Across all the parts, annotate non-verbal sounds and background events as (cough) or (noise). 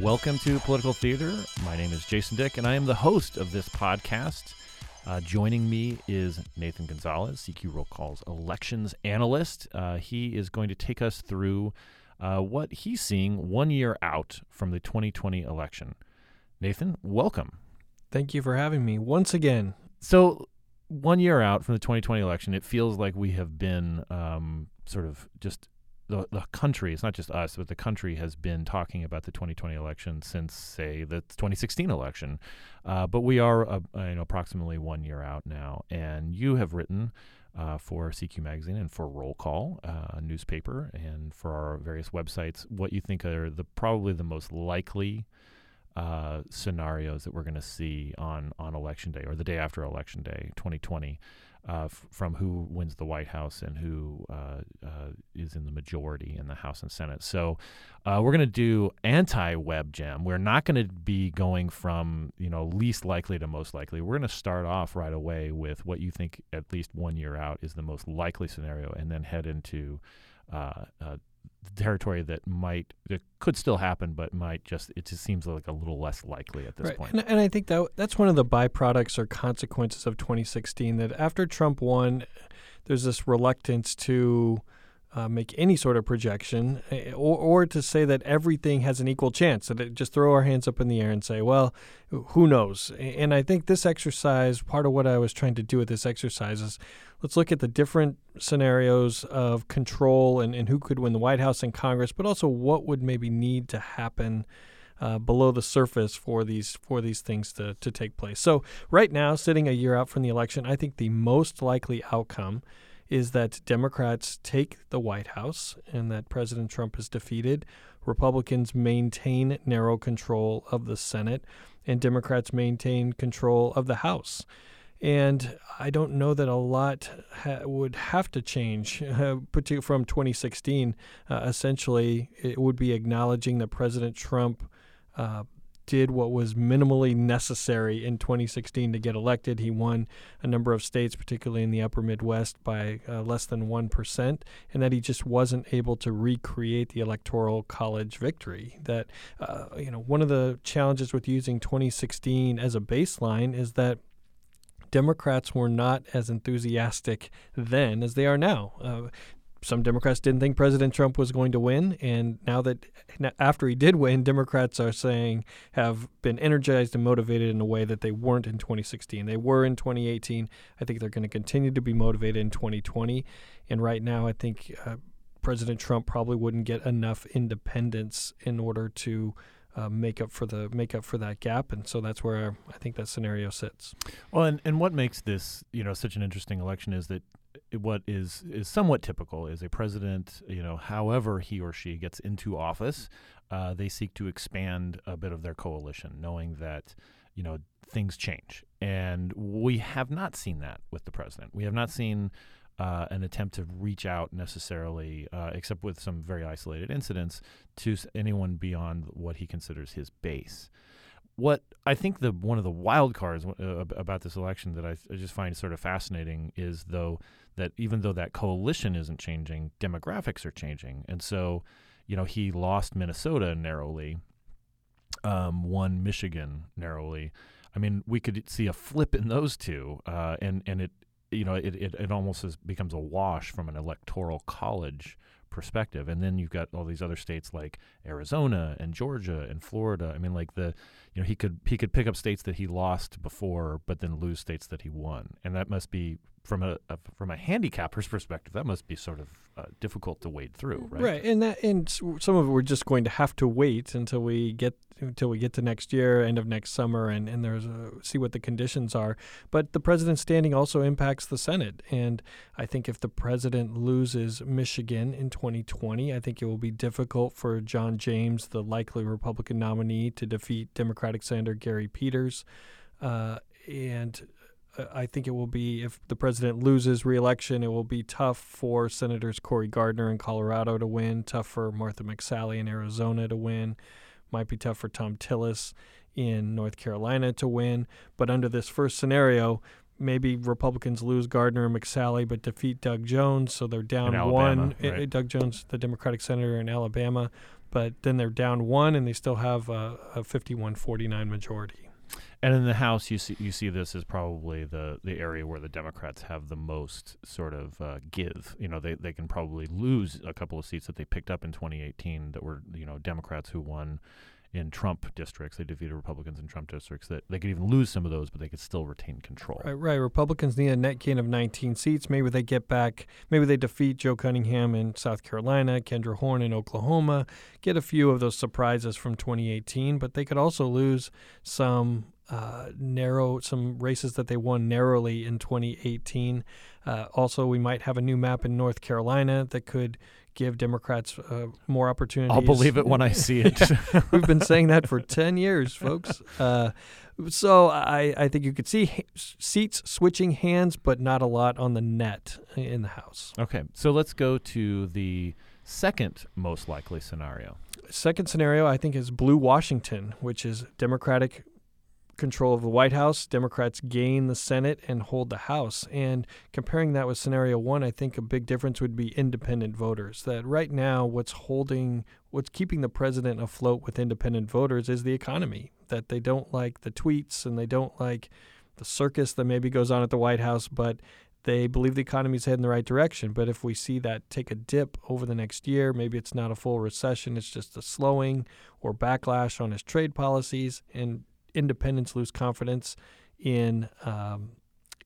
Welcome to Political Theater. My name is Jason Dick, and I am the host of this podcast. Uh, joining me is Nathan Gonzales, CQ Roll Call's elections analyst. Uh, he is going to take us through uh, what he's seeing one year out from the 2020 election. Nathan, welcome. Thank you for having me once again. So, one year out from the 2020 election, it feels like we have been um, sort of just the, the country, it's not just us, but the country has been talking about the 2020 election since, say, the 2016 election. Uh, but we are uh, you know, approximately one year out now. And you have written uh, for CQ Magazine and for Roll Call, uh, newspaper, and for our various websites, what you think are the probably the most likely uh, scenarios that we're going to see on, on election day or the day after election day, 2020 uh, f- from who wins the White House and who uh, uh, is in the majority in the House and Senate. So uh, we're going to do anti-web gem. We're not going to be going from you know least likely to most likely. We're going to start off right away with what you think at least one year out is the most likely scenario, and then head into uh, territory that might that could still happen, but might just it just seems like a little less likely at this right. point. And, and I think that that's one of the byproducts or consequences of 2016. That after Trump won, there's this reluctance to uh, make any sort of projection eh, or, or to say that everything has an equal chance, that just throw our hands up in the air and say, well, who knows? And I think this exercise, part of what I was trying to do with this exercise is let's look at the different scenarios of control and, and who could win the White House and Congress, but also what would maybe need to happen. Uh, below the surface for these for these things to, to take place. So right now, sitting a year out from the election, I think the most likely outcome is that Democrats take the White House and that President Trump is defeated. Republicans maintain narrow control of the Senate, and Democrats maintain control of the House. And I don't know that a lot ha- would have to change (laughs) uh, from 2016. Uh, essentially, it would be acknowledging that President Trump uh, did what was minimally necessary in 2016 to get elected. He won a number of states, particularly in the upper Midwest, by uh, less than 1%, and that he just wasn't able to recreate the electoral college victory. That, uh, you know, one of the challenges with using 2016 as a baseline is that Democrats were not as enthusiastic then as they are now. Uh, some Democrats didn't think President Trump was going to win, and now that after he did win, Democrats are saying have been energized and motivated in a way that they weren't in 2016. They were in 2018. I think they're going to continue to be motivated in 2020. And right now, I think uh, President Trump probably wouldn't get enough independence in order to uh, make up for the make up for that gap, and so that's where I think that scenario sits. Well, and, and what makes this you know such an interesting election is that what is is somewhat typical is a president, you know, however he or she gets into office, uh, they seek to expand a bit of their coalition, knowing that you know things change, and we have not seen that with the president. We have not seen. Uh, an attempt to reach out necessarily, uh, except with some very isolated incidents, to anyone beyond what he considers his base what I think the one of the wild cards uh, about this election that I, I, just find sort of fascinating is though that even though that coalition isn't changing, demographics are changing, and so you know he lost Minnesota narrowly, um, won Michigan narrowly. I mean, we could see a flip in those two, uh, and and it you know it, it, it almost has, becomes a wash from an electoral college perspective. And then you've got all these other states like Arizona and Georgia and Florida. I mean, like the, you know, he could he could pick up states that he lost before, but then lose states that he won, and that must be from a, a from a handicapper's perspective, that must be sort of uh, difficult to wade through, right? Right, and that and some of it we're just going to have to wait until we get until we get to next year, end of next summer, and and there's a, see what the conditions are. But the president's standing also impacts the Senate, and I think if the president loses Michigan in 2020, I think it will be difficult for John James, the likely Republican nominee, to defeat Democratic Senator Gary Peters. Uh, and I think it will be if the president loses reelection, it will be tough for Senators Cory Gardner in Colorado to win, tough for Martha McSally in Arizona to win, might be tough for Thom Tillis in North Carolina to win. But under this first scenario, maybe Republicans lose Gardner and McSally but defeat Doug Jones, so they're down Alabama, one. Right. Doug Jones, the Democratic senator in Alabama, but then they're down one, and they still have a, a 51-49 majority. And in the House, you see you see this as probably the, the area where the Democrats have the most sort of uh, give. You know, they, they can probably lose a couple of seats that they picked up in 2018 that were you know Democrats who won in Trump districts. They defeated Republicans in Trump districts. That they could even lose some of those, but they could still retain control. Right, right. Republicans need a net gain of 19 seats. Maybe they get back. Maybe they defeat Joe Cunningham in South Carolina, Kendra Horn in Oklahoma, get a few of those surprises from 2018. But they could also lose some uh, narrow some races that they won narrowly in 2018. Uh, also, we might have a new map in North Carolina that could give Democrats uh, more opportunities. I'll believe it when I see it. (laughs) We've been saying that for 10 years, folks. Uh, so I, I think you could see ha- seats switching hands, but not a lot on the net in the House. Okay, so let's go to the second most likely scenario. Second scenario, I think, is blue Washington, which is Democratic control of the White House. Democrats gain the Senate and hold the House. And comparing that with scenario one, I think a big difference would be independent voters. That right now, what's holding, what's keeping the president afloat with independent voters is the economy. That they don't like the tweets and they don't like the circus that maybe goes on at the White House, but they believe the economy is heading the right direction. But if we see that take a dip over the next year, maybe it's not a full recession, it's just a slowing or backlash on his trade policies, and independents lose confidence in um,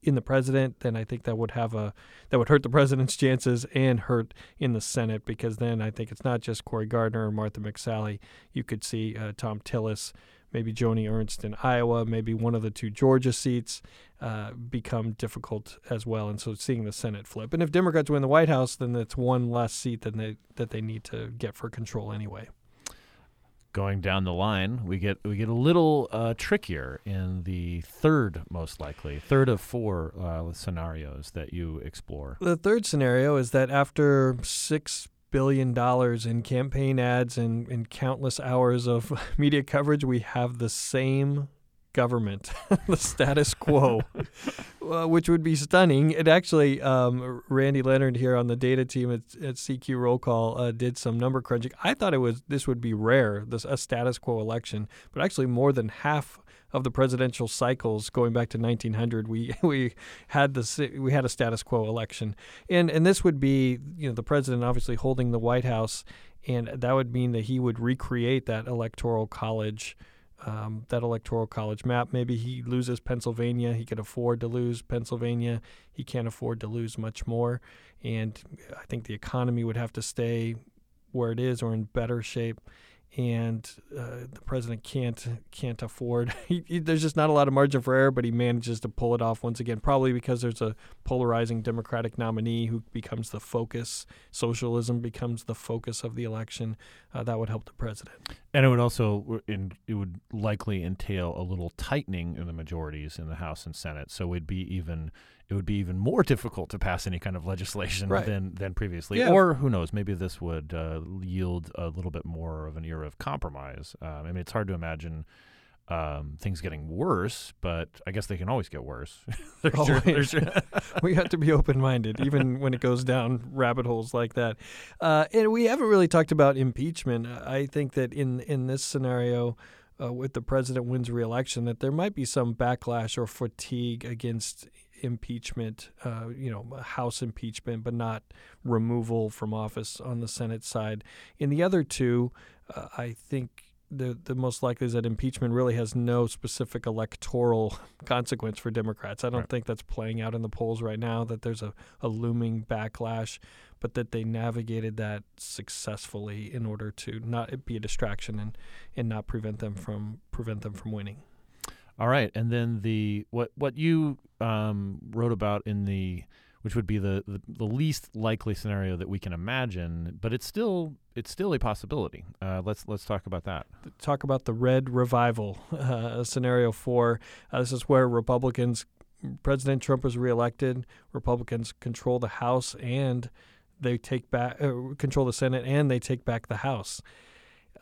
in the president, then I think that would have a that would hurt the (laughs) president's chances and hurt in the Senate because then I think it's not just Cory Gardner or Martha McSally. You could see uh, Thom Tillis, maybe Joni Ernst in Iowa, maybe one of the two Georgia seats uh, become difficult as well. And so seeing the Senate flip, and if Democrats win the White House, then it's one less seat than they that they need to get for control anyway going down the line, we get we get a little uh, trickier in the third most likely, third of four uh, scenarios that you explore. The third scenario is that after six billion dollars in campaign ads and, and countless hours of (laughs) media coverage, we have the same government, (laughs) the status quo, (laughs) uh, which would be stunning. It actually, um, Randy Leonard here on the data team at, at CQ Roll Call uh, did some number crunching. I thought it was this would be rare, this a status quo election, but actually more than half of the presidential cycles going back to 1900 we (laughs) we had the we had a status quo election and and this would be you know the president obviously holding the white house and that would mean that he would recreate that electoral college um, that electoral college map. Maybe he loses Pennsylvania. He could afford to lose Pennsylvania. He can't afford to lose much more. And I think the economy would have to stay where it is or in better shape and uh, the president can't can't afford. (laughs) He, he, there's just not a lot of margin for error, but he manages to pull it off once again. Probably because there's a polarizing Democratic nominee who becomes the focus. Socialism becomes the focus of the election. Uh, that would help the president. And it would also in, it would likely entail a little tightening in the majorities in the House and Senate. So it'd be even it would be even more difficult to pass any kind of legislation right. than than previously. Yeah. Or who knows? Maybe this would uh, yield a little bit more of an era of compromise. Um, I mean, it's hard to imagine. Um, things getting worse, but I guess they can always get worse. (laughs) sure, sure. (laughs) we have to be open minded, even when it goes down rabbit holes like that. Uh, and we haven't really talked about impeachment. I think that in in this scenario, uh, with the president wins re-election, that there might be some backlash or fatigue against impeachment, uh, you know, House impeachment, but not removal from office on the Senate side. In the other two, uh, I think the the most likely is that impeachment really has no specific electoral (laughs) consequence for Democrats. I don't right. think that's playing out in the polls right now. That there's a, a looming backlash, but that they navigated that successfully in order to not be a distraction and and not prevent them from prevent them from winning. All right, and then the what what you um, wrote about in the which would be the, the, the least likely scenario that we can imagine, but it's still it's still a possibility. Uh, let's let's talk about that. Talk about the red revival (laughs) uh, scenario four. Uh, this is where Republicans, President Trump was reelected. Republicans control the House and they take back uh, control the Senate and they take back the House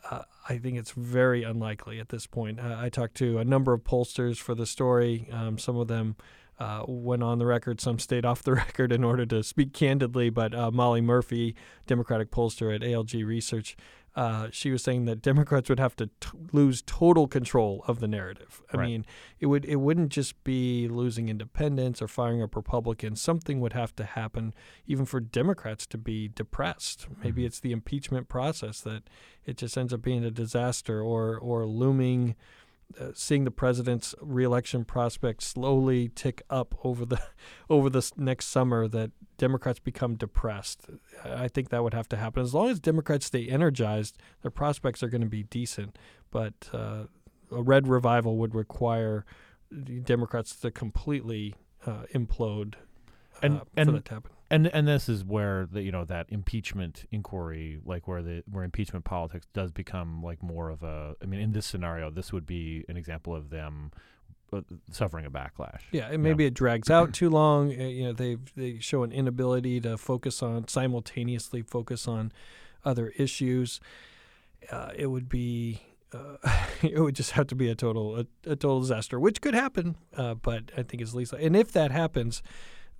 uh, I think it's very unlikely at this point. Uh, I talked to a number of pollsters for the story. Um, some of them uh, went on the record, some stayed (laughs) off the record in order to speak candidly. But uh, Molly Murphy, Democratic pollster at ALG Research, uh, she was saying that Democrats would have to t- lose total control of the narrative. I Right. mean, it would it wouldn't just be losing independence or firing up Republicans. Something would have to happen even for Democrats to be depressed. Maybe Mhm. it's the impeachment process that it just ends up being a disaster, or or looming. Uh, seeing the president's reelection prospects slowly tick up over the (laughs) over this next summer, that Democrats become depressed. I think that would have to happen. As long as Democrats stay energized, their prospects are going to be decent. But uh, a red revival would require the Democrats to completely uh, implode uh, And- for and- that to happen. And and this is where the you know that impeachment inquiry, like where the where impeachment politics does become like more of a. I mean, in this scenario, this would be an example of them uh, suffering a backlash. Yeah, and maybe it drags out too long. Uh, You know, they they show an inability to focus on simultaneously focus on other issues. Uh, it would be. Uh, (laughs) it would just have to be a total a, a total disaster, which could happen. Uh, but I think it's least. And if that happens,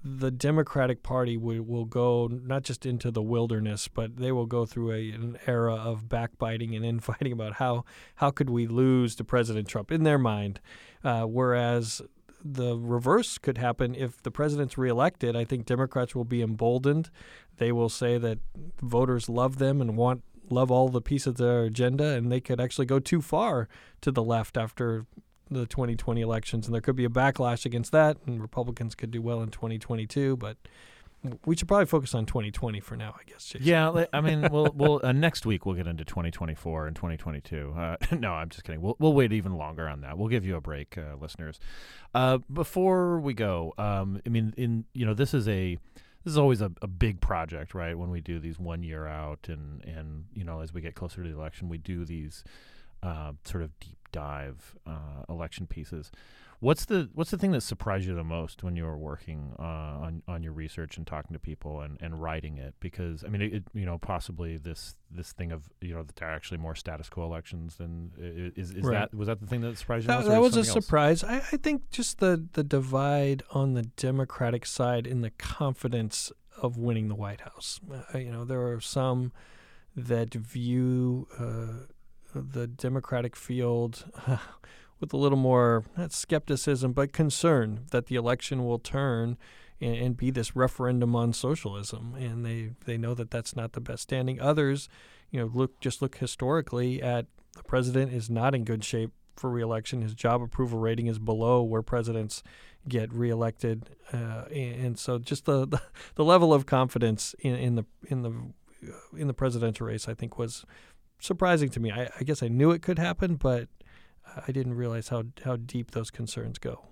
the Democratic Party will, will go not just into the wilderness, but they will go through a, an era of backbiting and (laughs) infighting about how how could we lose to President Trump in their mind. Uh, whereas the reverse could happen if the president's reelected. I think Democrats will be emboldened. They will say that voters love them and want love all the pieces of their agenda, and they could actually go too far to the left after the 2020 elections, and there could be a backlash against that, and Republicans could do well in 2022. But we should probably focus on 2020 for now, I guess. Jason. Yeah, I mean, we'll (laughs) we'll uh, next week we'll get into 2024 and 2022. Uh, (laughs) no, I'm just kidding. We'll we'll wait even longer on that. We'll give you a break, uh, listeners. Uh, before we go, um, I mean, in you know, this is a this is always a, a big project, right? When we do these one year out, and and you know, as we get closer to the election, we do these uh, sort of deep dive uh, election pieces. What's the what's the thing that surprised you the most when you were working uh, on on your research and talking to people and, and writing it? Because I mean, it, it, you know, possibly this this thing of you know that there are actually more status quo elections than is is Right. that was that the thing that surprised you? That, most, that was a else? surprise. I, I think just the, the divide on the Democratic side in the confidence of winning the White House. Uh, you know, there are some that view uh, the Democratic field (laughs) with a little more not skepticism, but concern that the election will turn and, and be this referendum on socialism, and they they know that that's not the best standing. Others, you know, look just look historically at the president is not in good shape for reelection. His job approval rating is below where presidents get reelected, uh, and, and so just the, the the level of confidence in, in the in the in the presidential race, I think, was surprising to me. I, I guess I knew it could happen, but I didn't realize how how deep those concerns go.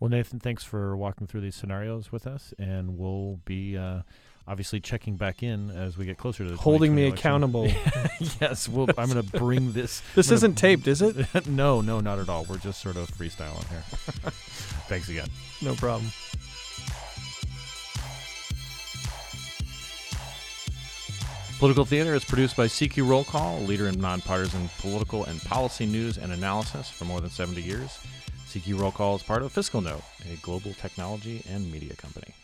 Well, Nathan, thanks for walking through these scenarios with us, and we'll be uh, obviously checking back in as we get closer to the Holding me election. accountable. (laughs) yes, we'll, I'm going to bring this. (laughs) this gonna- isn't taped, is it? (laughs) no, no, not at all. We're just sort of freestyling here. Thanks again. No problem. Political Theater is produced by CQ Roll Call, a leader in nonpartisan political and policy news and analysis for more than 70 years. CQ Roll Call is part of FiscalNote, a global technology and media company.